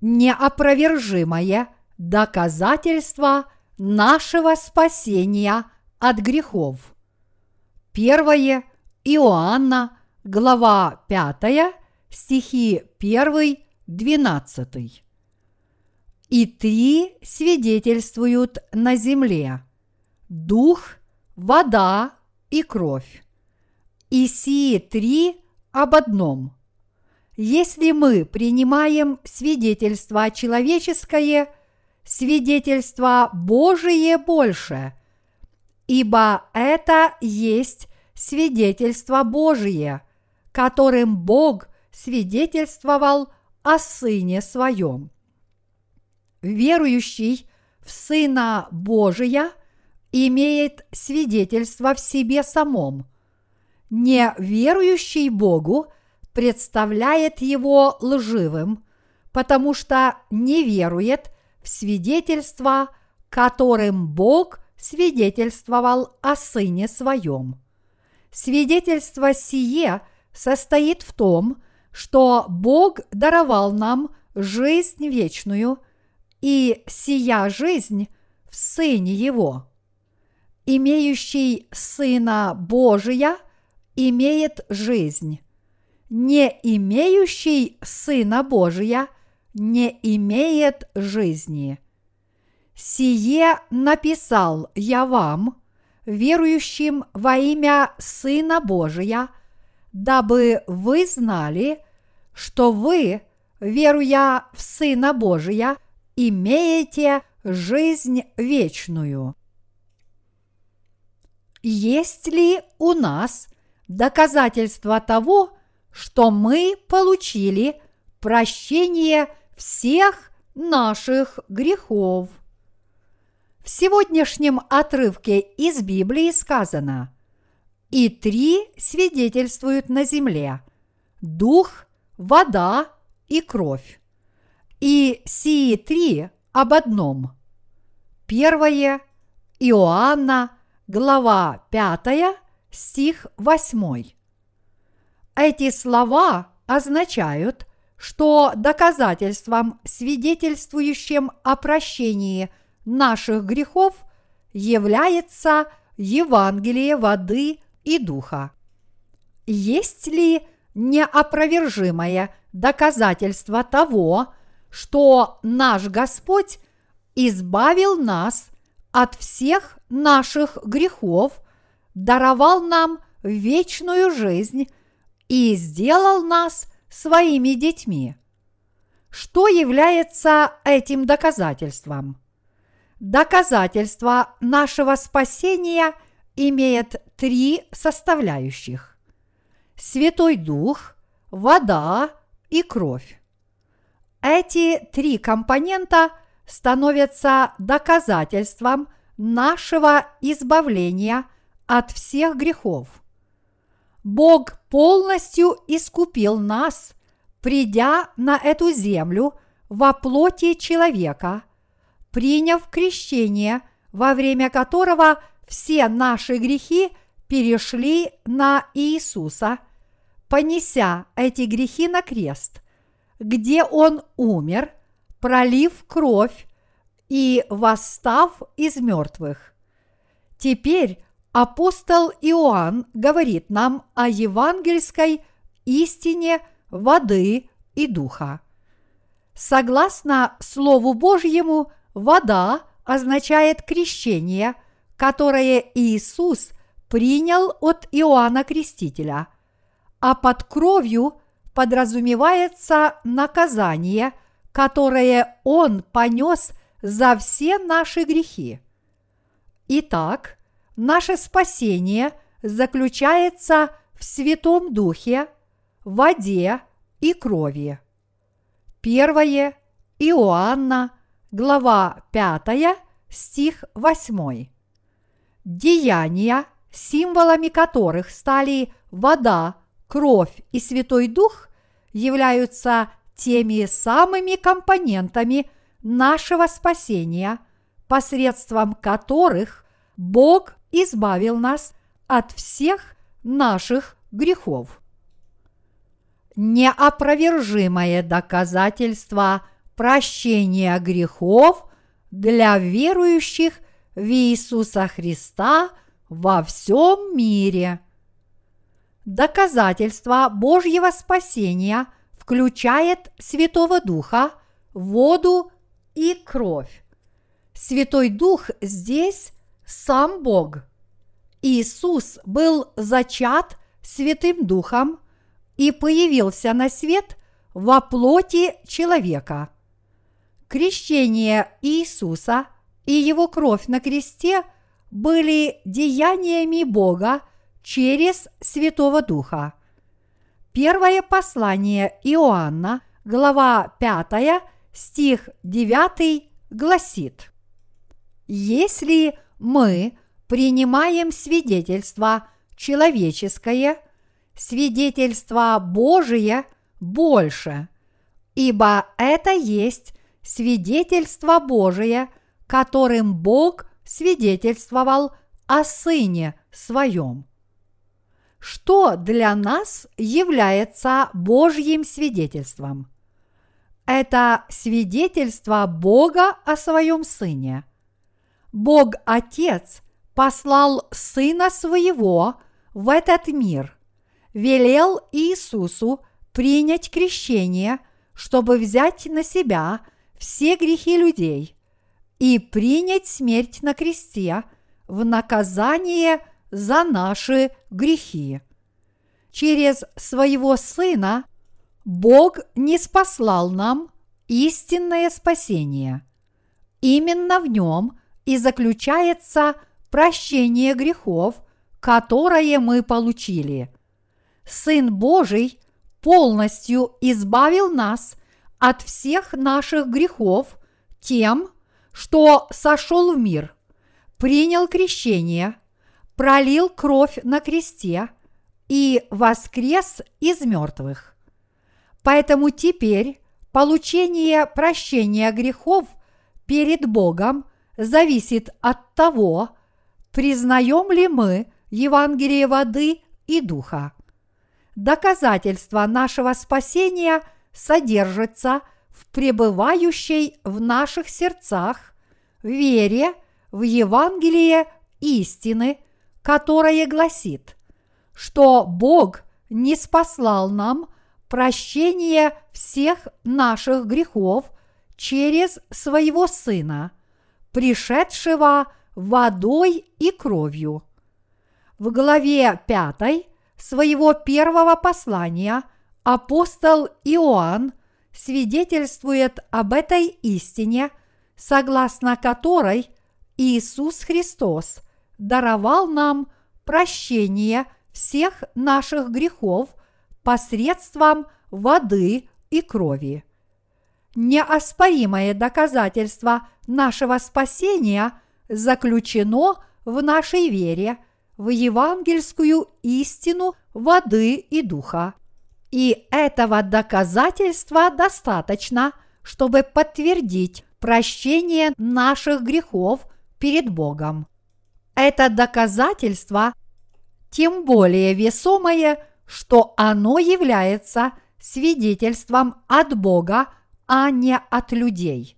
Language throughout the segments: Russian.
неопровержимое доказательство нашего спасения от грехов. Первое Иоанна, глава 5, стихи 1, 12. И три свидетельствуют на земле – дух, вода и кровь. И сии три об одном. Если мы принимаем свидетельство человеческое, свидетельство Божие больше, ибо это есть свидетельство Божие, которым Бог свидетельствовал о Сыне Своем. Верующий в Сына Божия имеет свидетельство в себе самом. Не верующий Богу представляет его лживым, потому что не верует в свидетельство, которым Бог свидетельствовал о Сыне Своем. Свидетельство сие состоит в том, что Бог даровал нам жизнь вечную, и сия жизнь в Сыне Его. Имеющий Сына Божия имеет жизнь. Не имеющий Сына Божия не имеет жизни. Сие написал я вам, верующим во имя Сына Божия – дабы вы знали, что вы, веруя в Сына Божия, имеете жизнь вечную. Есть ли у нас доказательства того, что мы получили прощение всех наших грехов? В сегодняшнем отрывке из Библии сказано – и три свидетельствуют на земле – дух, вода и кровь. И сии три об одном. Первое – Иоанна, глава 5, стих 8. Эти слова означают, что доказательством, свидетельствующим о прощении наших грехов, является Евангелие воды и духа. Есть ли неопровержимое доказательство того, что наш Господь избавил нас от всех наших грехов, даровал нам вечную жизнь и сделал нас своими детьми. Что является этим доказательством? Доказательство нашего спасения – имеет три составляющих – Святой Дух, вода и кровь. Эти три компонента становятся доказательством нашего избавления от всех грехов. Бог полностью искупил нас, придя на эту землю во плоти человека, приняв крещение, во время которого все наши грехи перешли на Иисуса, понеся эти грехи на крест, где Он умер, пролив кровь и восстав из мертвых. Теперь апостол Иоанн говорит нам о евангельской истине воды и духа. Согласно Слову Божьему, вода означает крещение – которое Иисус принял от Иоанна Крестителя, а под кровью подразумевается наказание, которое Он понес за все наши грехи. Итак, наше спасение заключается в Святом Духе, воде и крови. Первое Иоанна, глава 5, стих 8 деяния, символами которых стали вода, кровь и Святой Дух, являются теми самыми компонентами нашего спасения, посредством которых Бог избавил нас от всех наших грехов. Неопровержимое доказательство прощения грехов для верующих в Иисуса Христа во всем мире. Доказательство Божьего спасения включает Святого Духа, воду и кровь. Святой Дух здесь сам Бог. Иисус был зачат Святым Духом и появился на свет во плоти человека. Крещение Иисуса и его кровь на кресте были деяниями Бога через Святого Духа. Первое послание Иоанна, глава 5, стих 9 гласит «Если мы принимаем свидетельство человеческое, свидетельство Божие больше, ибо это есть свидетельство Божие, которым Бог свидетельствовал о Сыне Своем. Что для нас является Божьим свидетельством? Это свидетельство Бога о Своем Сыне. Бог Отец послал Сына Своего в этот мир, велел Иисусу принять крещение, чтобы взять на себя все грехи людей и принять смерть на кресте в наказание за наши грехи. Через своего Сына Бог не спаслал нам истинное спасение. Именно в нем и заключается прощение грехов, которое мы получили. Сын Божий полностью избавил нас от всех наших грехов тем, что сошел в мир, принял крещение, пролил кровь на кресте и воскрес из мертвых. Поэтому теперь получение прощения грехов перед Богом зависит от того, признаем ли мы Евангелие воды и духа. Доказательство нашего спасения содержится в пребывающей в наших сердцах вере в Евангелие истины, которое гласит, что Бог не спаслал нам прощение всех наших грехов через своего Сына, пришедшего водой и кровью. В главе 5 своего первого послания апостол Иоанн свидетельствует об этой истине, согласно которой Иисус Христос даровал нам прощение всех наших грехов посредством воды и крови. Неоспоримое доказательство нашего спасения заключено в нашей вере в евангельскую истину воды и духа. И этого доказательства достаточно, чтобы подтвердить прощение наших грехов перед Богом. Это доказательство тем более весомое, что оно является свидетельством от Бога, а не от людей.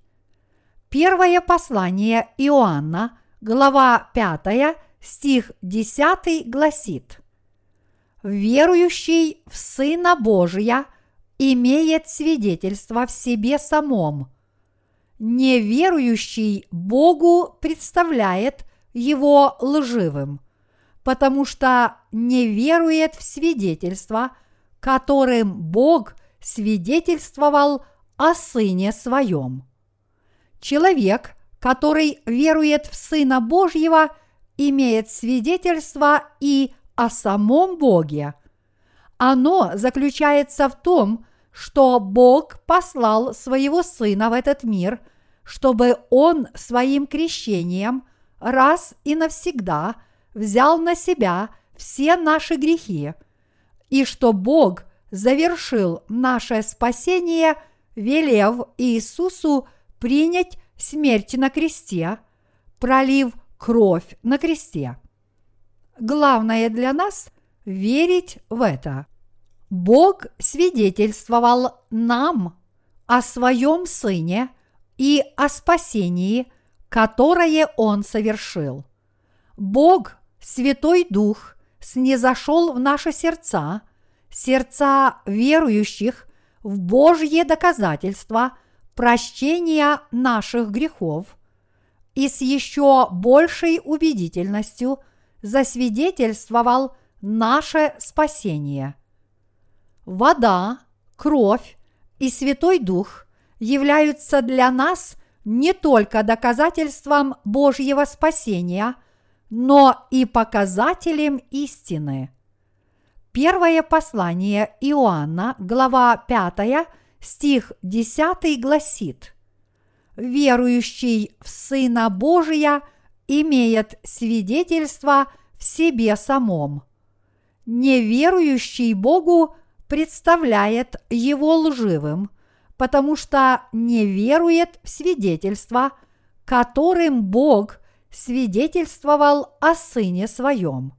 Первое послание Иоанна, глава 5, стих 10 гласит «Верующий в Сына Божия имеет свидетельство в себе самом. Неверующий Богу представляет его лживым – потому что не верует в свидетельство, которым Бог свидетельствовал о Сыне Своем. Человек, который верует в Сына Божьего, имеет свидетельство и о самом Боге. Оно заключается в том, что Бог послал своего Сына в этот мир, чтобы Он своим крещением раз и навсегда – взял на себя все наши грехи, и что Бог завершил наше спасение, велев Иисусу принять смерть на кресте, пролив кровь на кресте. Главное для нас – верить в это. Бог свидетельствовал нам о своем Сыне и о спасении, которое Он совершил. Бог, Святой Дух, снизошел в наши сердца, сердца верующих в Божье доказательство прощения наших грехов и с еще большей убедительностью засвидетельствовал наше спасение. Вода, кровь и Святой Дух являются для нас не только доказательством Божьего спасения, но и показателем истины. Первое послание Иоанна, глава 5, стих 10 гласит «Верующий в Сына Божия имеет свидетельство в себе самом. Неверующий Богу представляет его лживым, потому что не верует в свидетельство, которым Бог свидетельствовал о Сыне Своем.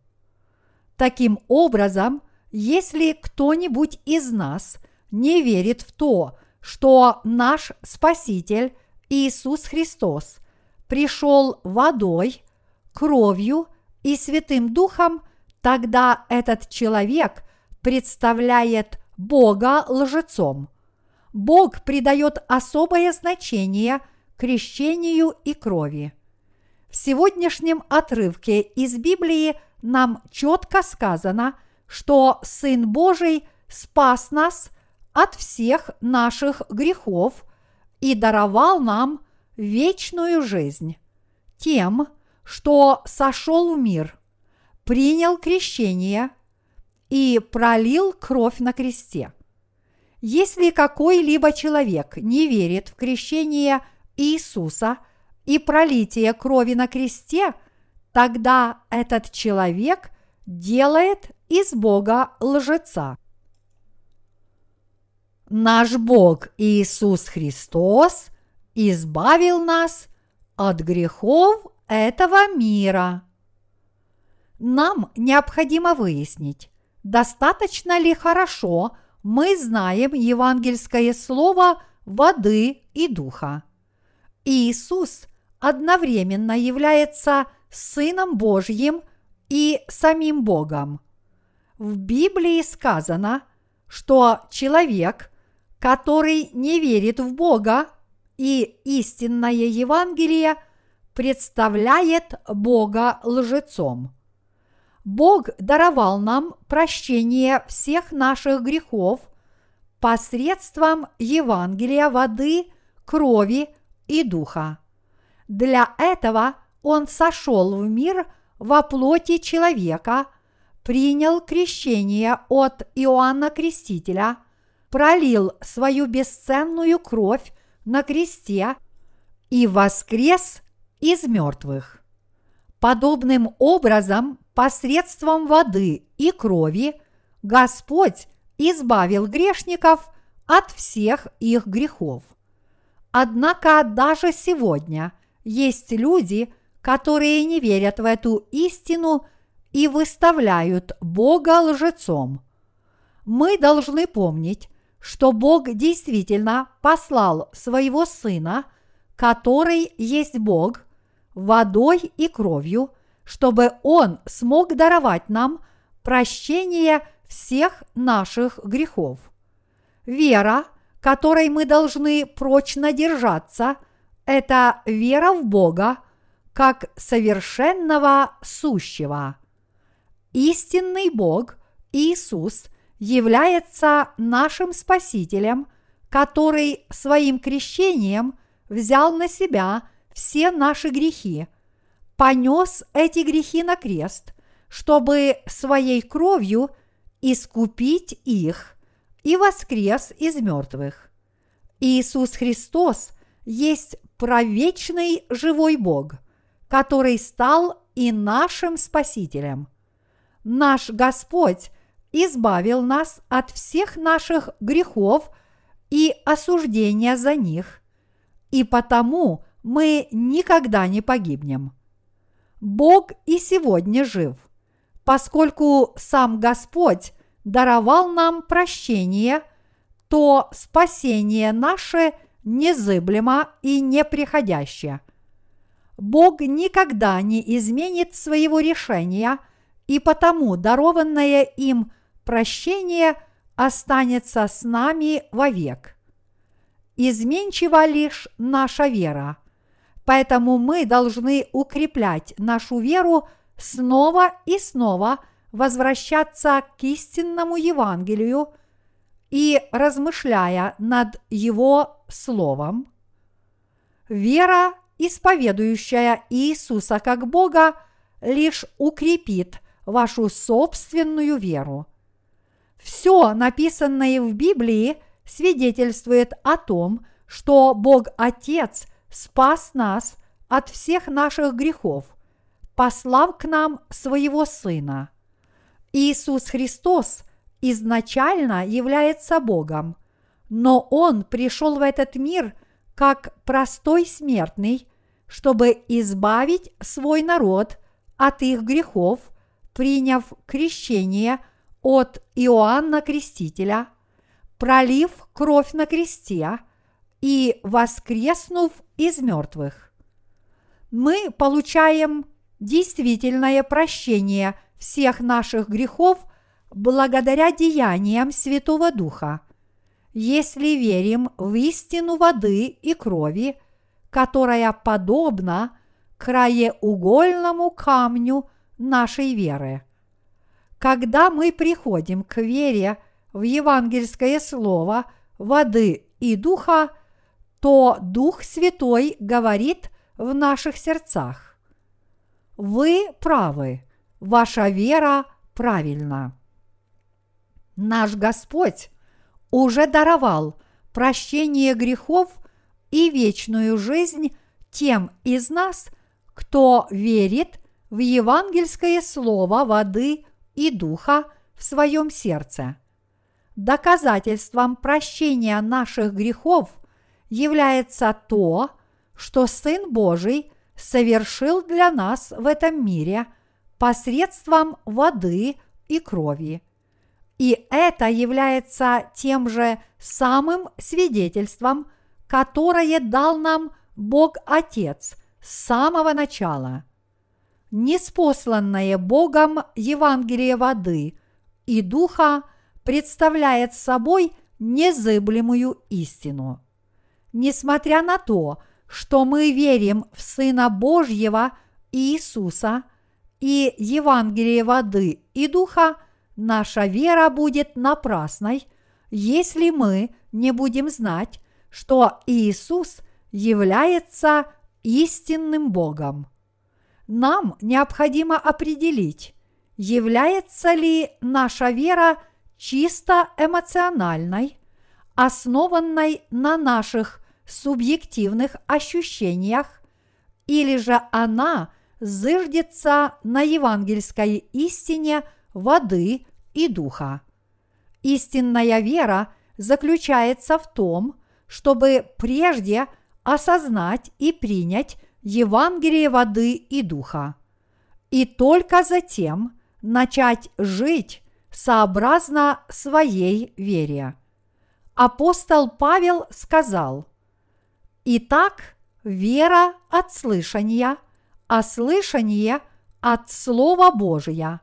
Таким образом, если кто-нибудь из нас не верит в то, что наш Спаситель Иисус Христос пришел водой, кровью и Святым Духом, тогда этот человек представляет Бога лжецом. Бог придает особое значение крещению и крови. В сегодняшнем отрывке из Библии нам четко сказано, что Сын Божий спас нас от всех наших грехов и даровал нам вечную жизнь тем, что сошел в мир, принял крещение и пролил кровь на кресте. Если какой-либо человек не верит в крещение Иисуса и пролитие крови на кресте, тогда этот человек делает из Бога лжеца. Наш Бог Иисус Христос избавил нас от грехов этого мира. Нам необходимо выяснить, достаточно ли хорошо мы знаем евангельское слово воды и духа. Иисус одновременно является Сыном Божьим и самим Богом. В Библии сказано, что человек, который не верит в Бога и истинное Евангелие, представляет Бога лжецом. Бог даровал нам прощение всех наших грехов посредством Евангелия воды, крови и духа. Для этого Он сошел в мир во плоти человека, принял крещение от Иоанна Крестителя, пролил свою бесценную кровь на кресте и воскрес из мертвых. Подобным образом посредством воды и крови Господь избавил грешников от всех их грехов. Однако даже сегодня есть люди, которые не верят в эту истину и выставляют Бога лжецом. Мы должны помнить, что Бог действительно послал своего Сына, который есть Бог, водой и кровью – чтобы Он смог даровать нам прощение всех наших грехов. Вера, которой мы должны прочно держаться, это вера в Бога как совершенного сущего. Истинный Бог, Иисус, является нашим Спасителем, который своим крещением взял на себя все наши грехи – понес эти грехи на крест, чтобы своей кровью искупить их и воскрес из мертвых. Иисус Христос есть провечный живой Бог, который стал и нашим Спасителем. Наш Господь избавил нас от всех наших грехов и осуждения за них, и потому мы никогда не погибнем. Бог и сегодня жив, поскольку сам Господь даровал нам прощение, то спасение наше незыблемо и неприходящее. Бог никогда не изменит своего решения, и потому дарованное им прощение останется с нами вовек. Изменчива лишь наша вера, поэтому мы должны укреплять нашу веру снова и снова возвращаться к истинному Евангелию и размышляя над его словом. Вера исповедующая Иисуса как Бога, лишь укрепит вашу собственную веру. Все написанное в Библии свидетельствует о том, что Бог Отец спас нас от всех наших грехов, послав к нам своего Сына. Иисус Христос изначально является Богом, но Он пришел в этот мир как простой смертный, чтобы избавить свой народ от их грехов, приняв крещение от Иоанна Крестителя, пролив кровь на кресте и воскреснув из мертвых. Мы получаем действительное прощение всех наших грехов благодаря деяниям Святого Духа – если верим в истину воды и крови, которая подобна краеугольному камню нашей веры. Когда мы приходим к вере в евангельское слово воды и духа, то Дух Святой говорит в наших сердцах. Вы правы, ваша вера правильна. Наш Господь уже даровал прощение грехов и вечную жизнь тем из нас, кто верит в евангельское слово воды и духа в своем сердце. Доказательством прощения наших грехов является то, что Сын Божий совершил для нас в этом мире посредством воды и крови – и это является тем же самым свидетельством, которое дал нам Бог Отец с самого начала. Неспосланное Богом Евангелие воды и духа представляет собой незыблемую истину. Несмотря на то, что мы верим в Сына Божьего Иисуса и Евангелие воды и духа – наша вера будет напрасной, если мы не будем знать, что Иисус является истинным Богом. Нам необходимо определить, является ли наша вера чисто эмоциональной, основанной на наших субъективных ощущениях, или же она зыждется на евангельской истине – воды и духа. Истинная вера заключается в том, чтобы прежде осознать и принять Евангелие воды и духа, и только затем начать жить сообразно своей вере. Апостол Павел сказал, «Итак, вера от слышания, а слышание от Слова Божия –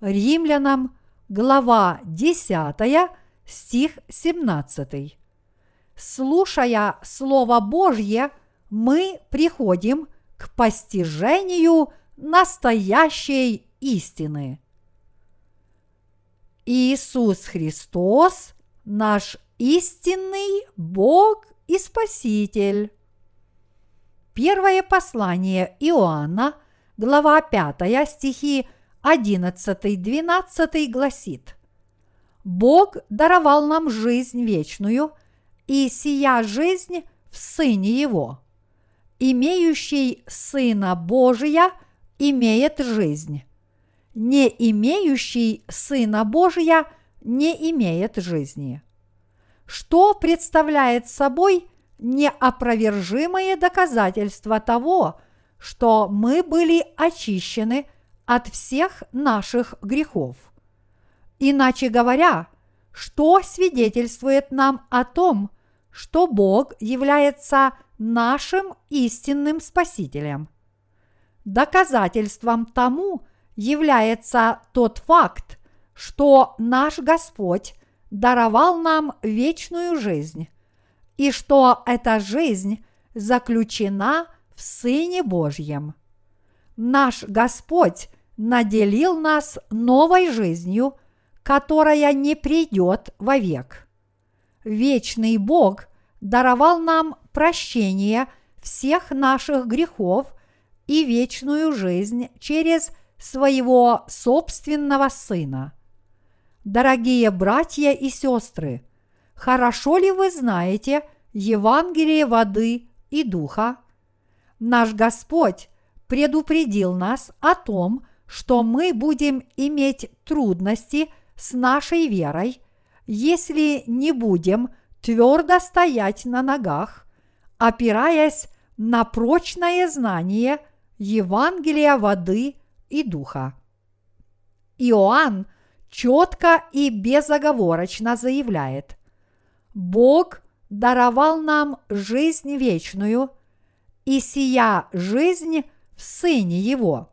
Римлянам, глава 10, стих 17. Слушая Слово Божье, мы приходим к постижению настоящей истины. Иисус Христос – наш истинный Бог и Спаситель. Первое послание Иоанна, глава 5, стихи 11-12 гласит Бог даровал нам жизнь вечную, и сия жизнь в Сыне Его. Имеющий Сына Божия имеет жизнь. Не имеющий Сына Божия не имеет жизни. Что представляет собой неопровержимое доказательство того, что мы были очищены – от всех наших грехов. Иначе говоря, что свидетельствует нам о том, что Бог является нашим истинным Спасителем. Доказательством тому является тот факт, что наш Господь даровал нам вечную жизнь, и что эта жизнь заключена в Сыне Божьем. Наш Господь наделил нас новой жизнью, которая не придет вовек. Вечный Бог даровал нам прощение всех наших грехов и вечную жизнь через своего собственного Сына. Дорогие братья и сестры, хорошо ли вы знаете Евангелие воды и духа? Наш Господь предупредил нас о том, что мы будем иметь трудности с нашей верой, если не будем твердо стоять на ногах, опираясь на прочное знание Евангелия воды и духа. Иоанн четко и безоговорочно заявляет, Бог даровал нам жизнь вечную, и сия жизнь в Сыне Его.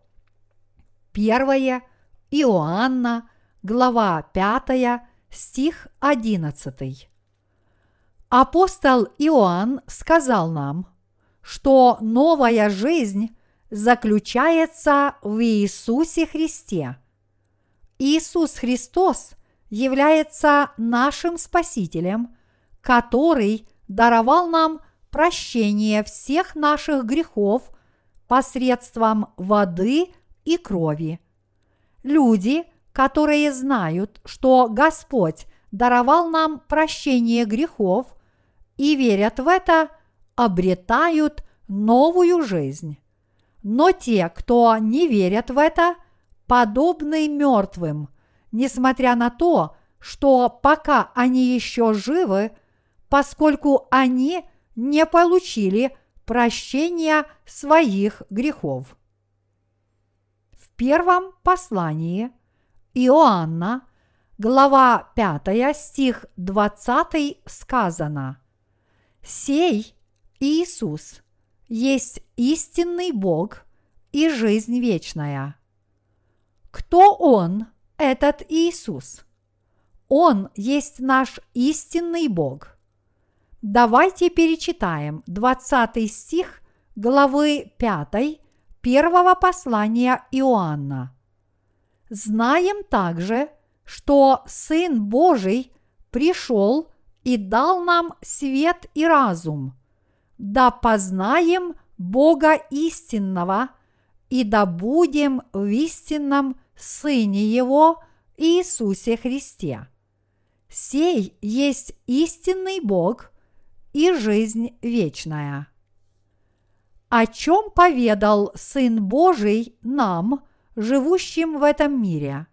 Первое Иоанна, глава 5, стих 11. Апостол Иоанн сказал нам, что новая жизнь заключается в Иисусе Христе. Иисус Христос является нашим Спасителем, который даровал нам прощение всех наших грехов посредством воды и крови. Люди, которые знают, что Господь даровал нам прощение грехов и верят в это, обретают новую жизнь. Но те, кто не верят в это, подобны мертвым, несмотря на то, что пока они еще живы, поскольку они не получили прощения своих грехов. Первом послании Иоанна, глава 5, стих 20 сказано «Сей Иисус есть истинный Бог и жизнь вечная». Кто Он, этот Иисус? Он есть наш истинный Бог – Давайте перечитаем 20 стих главы 5 первого послания Иоанна. Знаем также, что Сын Божий пришел и дал нам свет и разум, да познаем Бога истинного и да будем в истинном Сыне Его Иисусе Христе. Сей есть истинный Бог – и жизнь вечная. О чем поведал Сын Божий нам, живущим в этом мире?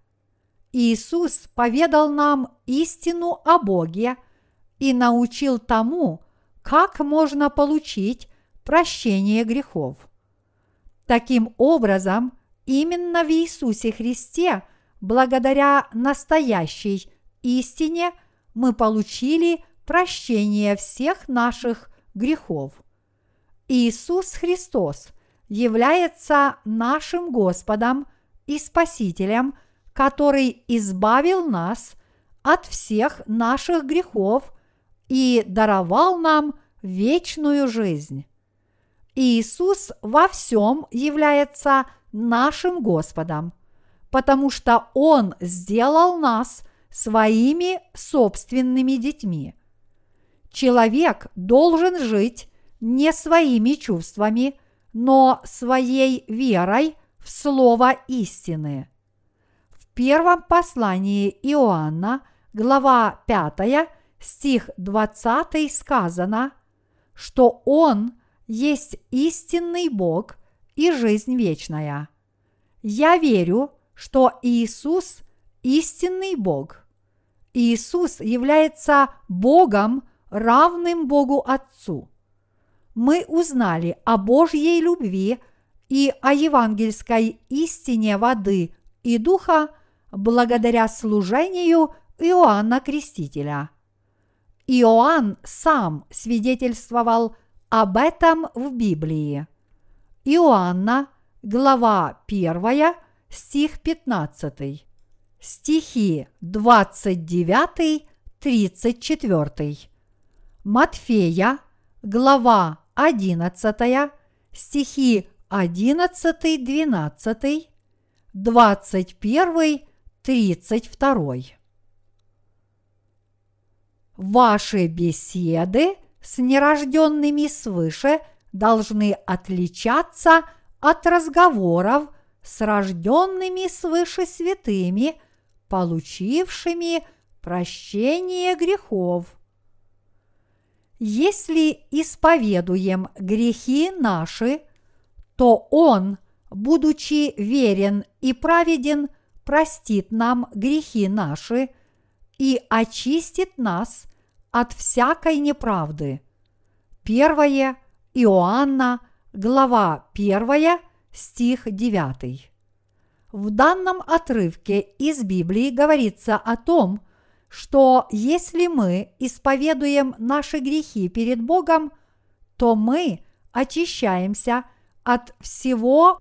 Иисус поведал нам истину о Боге и научил тому, как можно получить прощение грехов. Таким образом, именно в Иисусе Христе, благодаря настоящей истине, мы получили прощение всех наших грехов. Иисус Христос является нашим Господом и Спасителем, который избавил нас от всех наших грехов и даровал нам вечную жизнь. Иисус во всем является нашим Господом, потому что Он сделал нас своими собственными детьми – Человек должен жить не своими чувствами, но своей верой в Слово истины. В первом послании Иоанна, глава 5, стих 20 сказано, что Он есть истинный Бог и жизнь вечная. Я верю, что Иисус – истинный Бог. Иисус является Богом, равным Богу Отцу. Мы узнали о Божьей любви и о евангельской истине воды и духа благодаря служению Иоанна Крестителя. Иоанн сам свидетельствовал об этом в Библии. Иоанна, глава 1, стих 15, стихи 29-34. Матфея, глава 11, стихи 11-12, 21-32. Ваши беседы с нерожденными свыше должны отличаться от разговоров с рожденными свыше святыми, получившими прощение грехов. Если исповедуем грехи наши, то Он, будучи верен и праведен, простит нам грехи наши и очистит нас от всякой неправды. Первое Иоанна, глава 1, стих 9. В данном отрывке из Библии говорится о том, что если мы исповедуем наши грехи перед Богом, то мы очищаемся от всего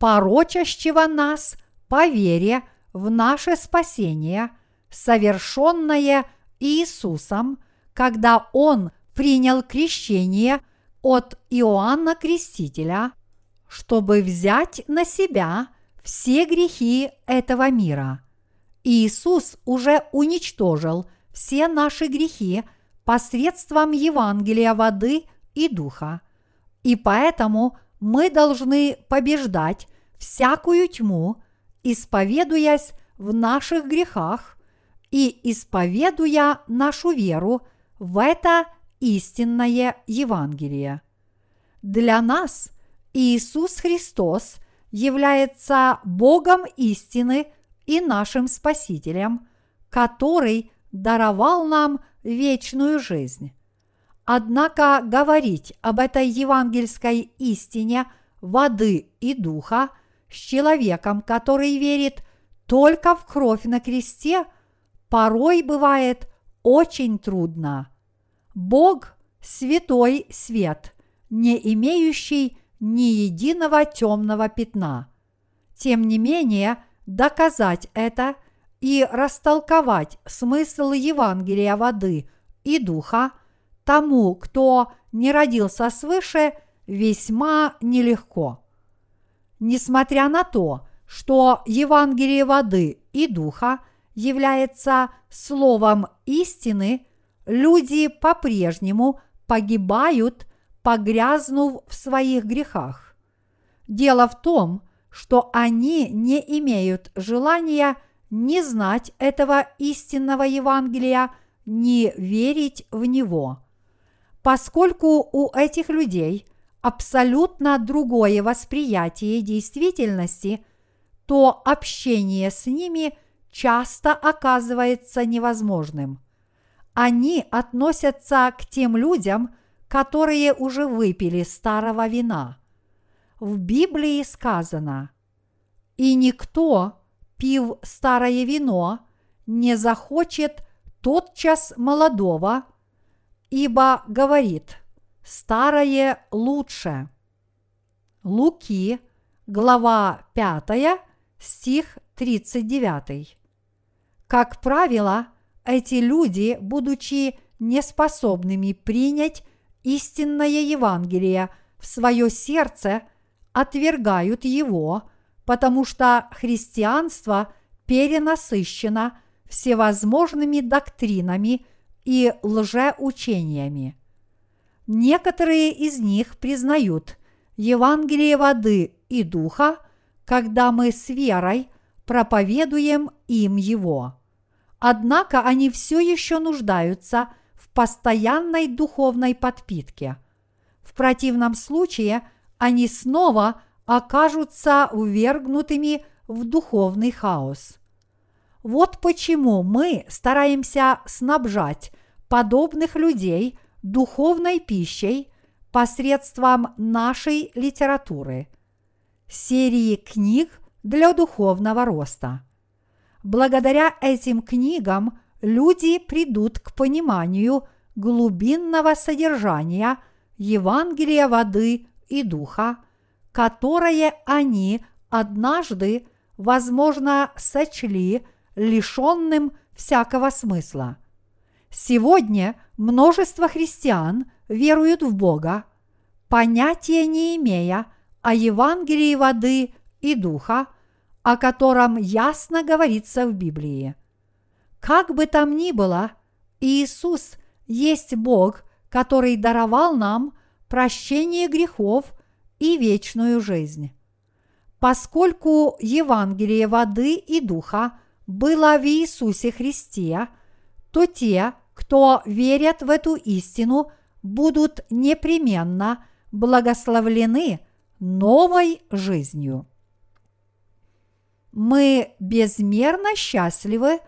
порочащего нас по вере в наше спасение, совершенное Иисусом, когда Он принял крещение от Иоанна Крестителя, чтобы взять на себя все грехи этого мира. Иисус уже уничтожил все наши грехи посредством Евангелия воды и духа, и поэтому мы должны побеждать всякую тьму, исповедуясь в наших грехах и исповедуя нашу веру в это истинное Евангелие. Для нас Иисус Христос является Богом истины и нашим Спасителем, который даровал нам вечную жизнь. Однако говорить об этой евангельской истине воды и духа с человеком, который верит только в кровь на кресте – порой бывает очень трудно. Бог – святой свет, не имеющий ни единого темного пятна. Тем не менее, доказать это и растолковать смысл Евангелия воды и духа тому, кто не родился свыше, весьма нелегко. Несмотря на то, что Евангелие воды и духа – является словом истины, люди по-прежнему погибают, погрязнув в своих грехах. Дело в том, что они не имеют желания ни знать этого истинного Евангелия, ни верить в него. Поскольку у этих людей абсолютно другое восприятие действительности, то общение с ними – часто оказывается невозможным. Они относятся к тем людям, которые уже выпили старого вина. В Библии сказано, «И никто, пив старое вино, не захочет тотчас молодого, ибо говорит, старое лучше». Луки, глава 5, стих 39. Как правило, эти люди, будучи неспособными принять истинное Евангелие в свое сердце, отвергают его, потому что христианство перенасыщено всевозможными доктринами и лжеучениями. Некоторые из них признают Евангелие воды и духа, когда мы с верой проповедуем им его. Однако они все еще нуждаются в постоянной духовной подпитке. В противном случае они снова окажутся увергнутыми в духовный хаос. Вот почему мы стараемся снабжать подобных людей духовной пищей посредством нашей литературы, серии книг для духовного роста. Благодаря этим книгам люди придут к пониманию глубинного содержания Евангелия воды и духа, которое они однажды, возможно, сочли лишенным всякого смысла. Сегодня множество христиан веруют в Бога, понятия не имея о Евангелии воды и духа, о котором ясно говорится в Библии. Как бы там ни было, Иисус есть Бог, который даровал нам прощение грехов и вечную жизнь. Поскольку Евангелие воды и духа было в Иисусе Христе, то те, кто верят в эту истину, будут непременно благословлены новой жизнью. Мы безмерно счастливы,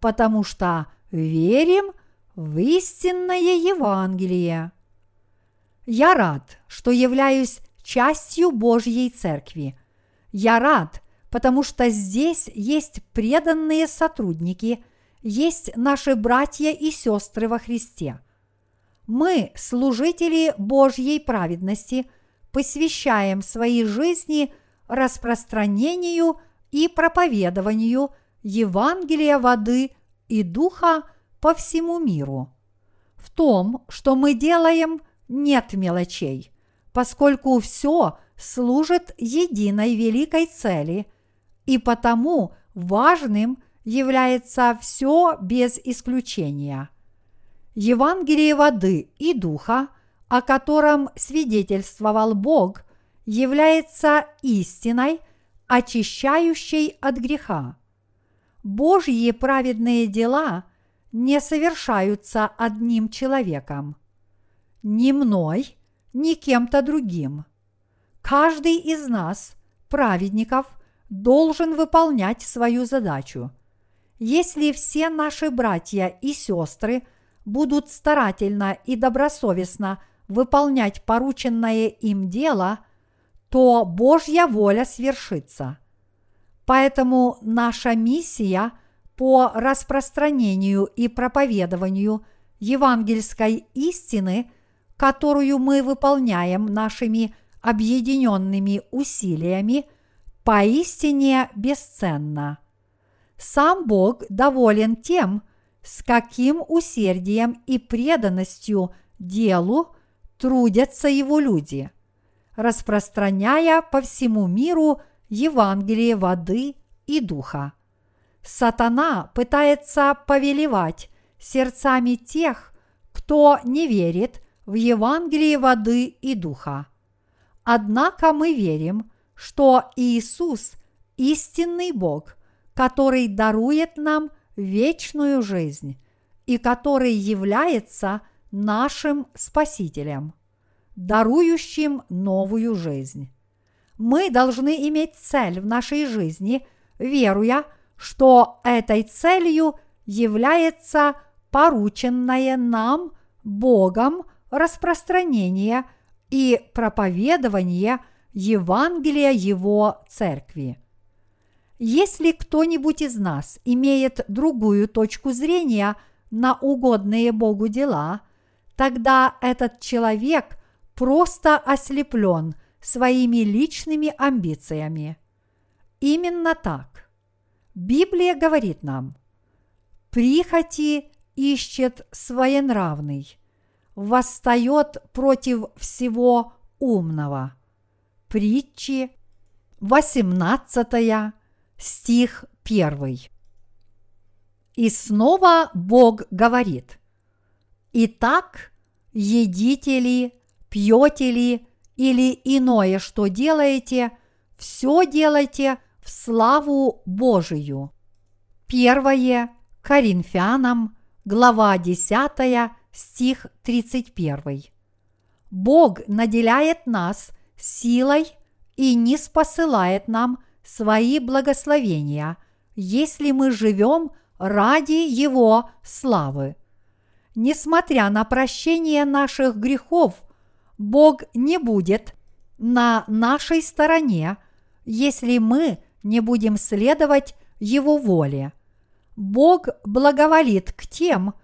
потому что верим в истинное Евангелие. Я рад, что являюсь частью Божьей Церкви. Я рад, потому что здесь есть преданные сотрудники, есть наши братья и сестры во Христе. Мы, служители Божьей праведности, посвящаем свои жизни распространению и проповедованию Евангелия воды и духа по всему миру. В том, что мы делаем, нет мелочей, поскольку все служит единой великой цели – и потому важным является все без исключения. Евангелие воды и духа, о котором свидетельствовал Бог, является истиной, очищающей от греха. Божьи праведные дела не совершаются одним человеком, ни мной, ни кем-то другим. Каждый из нас, праведников – должен выполнять свою задачу. Если все наши братья и сестры будут старательно и добросовестно выполнять порученное им дело, то Божья воля свершится. Поэтому наша миссия по распространению и проповедованию евангельской истины, которую мы выполняем нашими объединенными усилиями – поистине бесценна. Сам Бог доволен тем, с каким усердием и преданностью делу трудятся его люди, распространяя по всему миру Евангелие воды и духа. Сатана пытается повелевать сердцами тех, кто не верит в Евангелие воды и духа. Однако мы верим, что Иисус – истинный Бог, который дарует нам вечную жизнь и который является нашим Спасителем, дарующим новую жизнь. Мы должны иметь цель в нашей жизни, веруя, что этой целью является порученное нам Богом распространение и проповедование – Евангелия Его Церкви. Если кто-нибудь из нас имеет другую точку зрения на угодные Богу дела, тогда этот человек просто ослеплен своими личными амбициями. Именно так. Библия говорит нам, «Прихоти ищет своенравный, восстает против всего умного». Притчи, 18 стих 1. И снова Бог говорит, «Итак, едите ли, пьете ли или иное, что делаете, все делайте в славу Божию». Первое Коринфянам, глава 10, стих 31. Бог наделяет нас – силой и не спосылает нам свои благословения, если мы живем ради Его славы. Несмотря на прощение наших грехов, Бог не будет на нашей стороне, если мы не будем следовать Его воле. Бог благоволит к тем, кто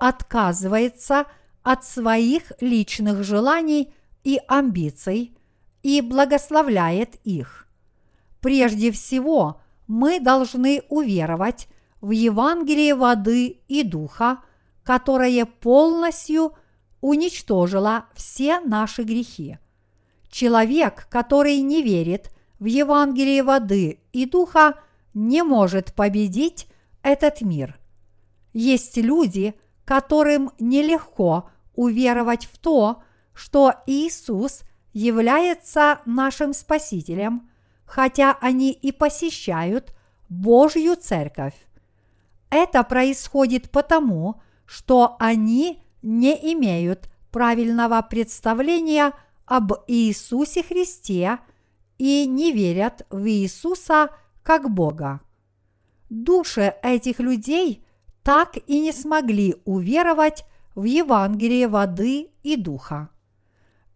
отказывается от своих личных желаний и амбиций и благословляет их. Прежде всего, мы должны уверовать в Евангелие воды и духа, которое полностью уничтожило все наши грехи. Человек, который не верит в Евангелие воды и духа, не может победить этот мир. Есть люди, которым нелегко уверовать в то, что Иисус является нашим Спасителем, хотя они и посещают Божью Церковь. Это происходит потому, что они не имеют правильного представления об Иисусе Христе и не верят в Иисуса как Бога. Души этих людей так и не смогли уверовать в Евангелие воды и духа.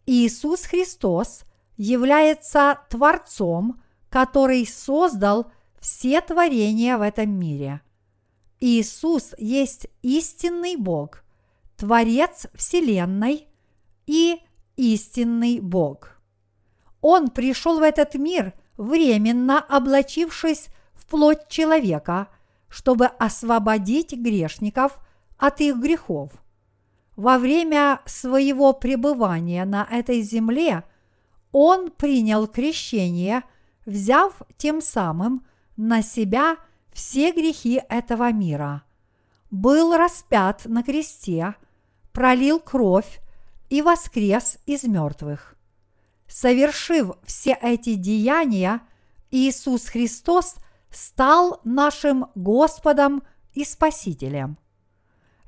Иисус Христос является Творцом, который создал все творения в этом мире. Иисус есть истинный Бог, Творец Вселенной и истинный Бог. Он пришел в этот мир, временно облачившись в плоть человека, чтобы освободить грешников от их грехов. Во время своего пребывания на этой земле он принял крещение, взяв тем самым на себя все грехи этого мира. Был распят на кресте, пролил кровь и воскрес из мертвых. Совершив все эти деяния, Иисус Христос стал нашим Господом и Спасителем.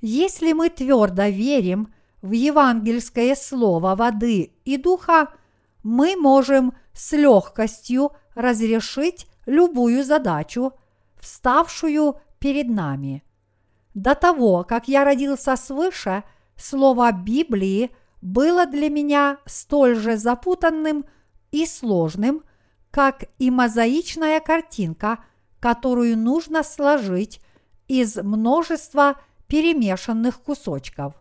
Если мы твердо верим в евангельское слово воды и духа, мы можем с легкостью разрешить любую задачу, вставшую перед нами. До того, как я родился свыше, слово Библии было для меня столь же запутанным и сложным, как и мозаичная картинка, которую нужно сложить из множества перемешанных кусочков.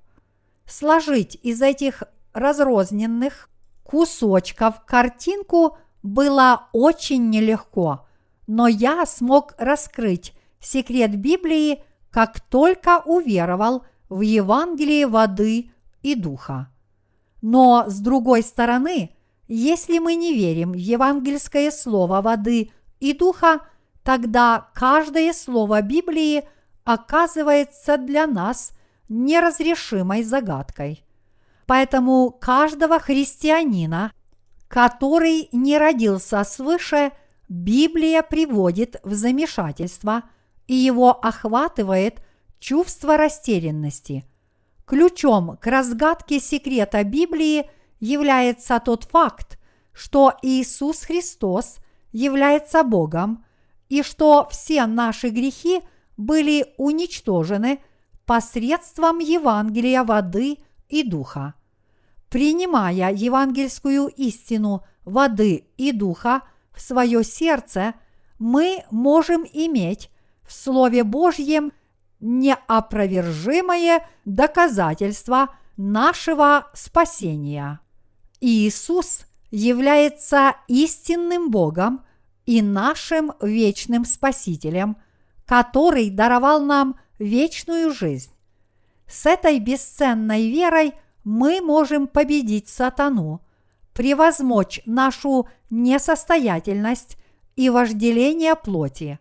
Сложить из этих разрозненных кусочков картинку было очень нелегко, но я смог раскрыть секрет Библии, как только уверовал в Евангелие воды и духа. Но с другой стороны, если мы не верим в евангельское слово воды и духа, тогда каждое слово Библии оказывается для нас неразрешимой загадкой. Поэтому каждого христианина, который не родился свыше, Библия приводит в замешательство, и его охватывает чувство растерянности. Ключом к разгадке секрета Библии является тот факт, что Иисус Христос является Богом и что все наши грехи были уничтожены посредством Евангелия воды и духа. Принимая евангельскую истину воды и духа в свое сердце, мы можем иметь в Слове Божьем неопровержимое доказательство нашего спасения. Иисус является истинным Богом и нашим вечным Спасителем, который даровал нам вечную жизнь. С этой бесценной верой мы можем победить сатану, превозмочь нашу несостоятельность и вожделение плоти.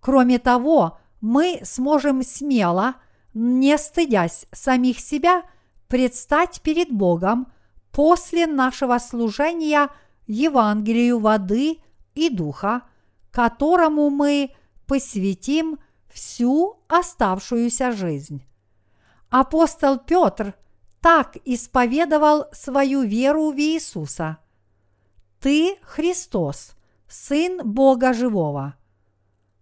Кроме того, мы сможем смело, не стыдясь самих себя, предстать перед Богом после нашего служения Евангелию воды и духа, которому мы посвятим всю оставшуюся жизнь. Апостол Петр так исповедовал свою веру в Иисуса. Ты Христос, Сын Бога Живого.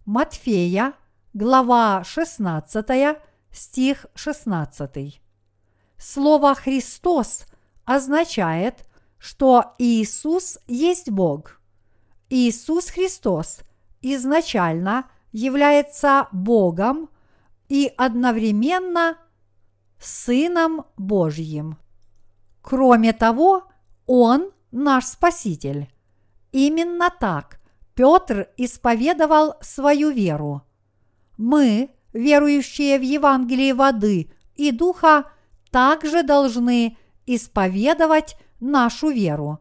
Матфея, глава 16, стих 16. Слово Христос означает, что Иисус есть Бог. Иисус Христос изначально является Богом и одновременно Сыном Божьим. Кроме того, Он наш Спаситель. Именно так Петр исповедовал свою веру. Мы, верующие в Евангелие воды и духа, также должны исповедовать нашу веру.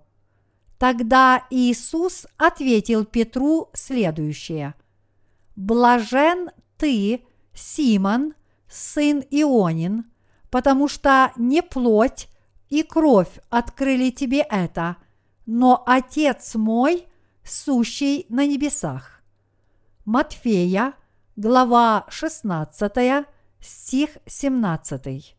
Тогда Иисус ответил Петру следующее. «Блажен ты, Симон, сын Ионин, потому что не плоть и кровь открыли тебе это, но Отец мой, сущий на небесах». Матфея, глава 16, стих 17.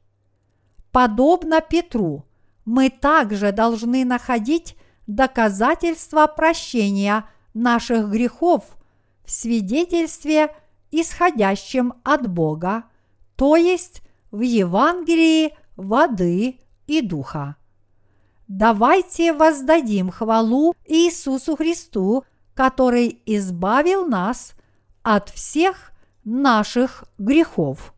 Подобно Петру, мы также должны находить доказательства прощения наших грехов в свидетельстве, исходящем от Бога, то есть в Евангелии воды и духа. Давайте воздадим хвалу Иисусу Христу, который избавил нас от всех наших грехов.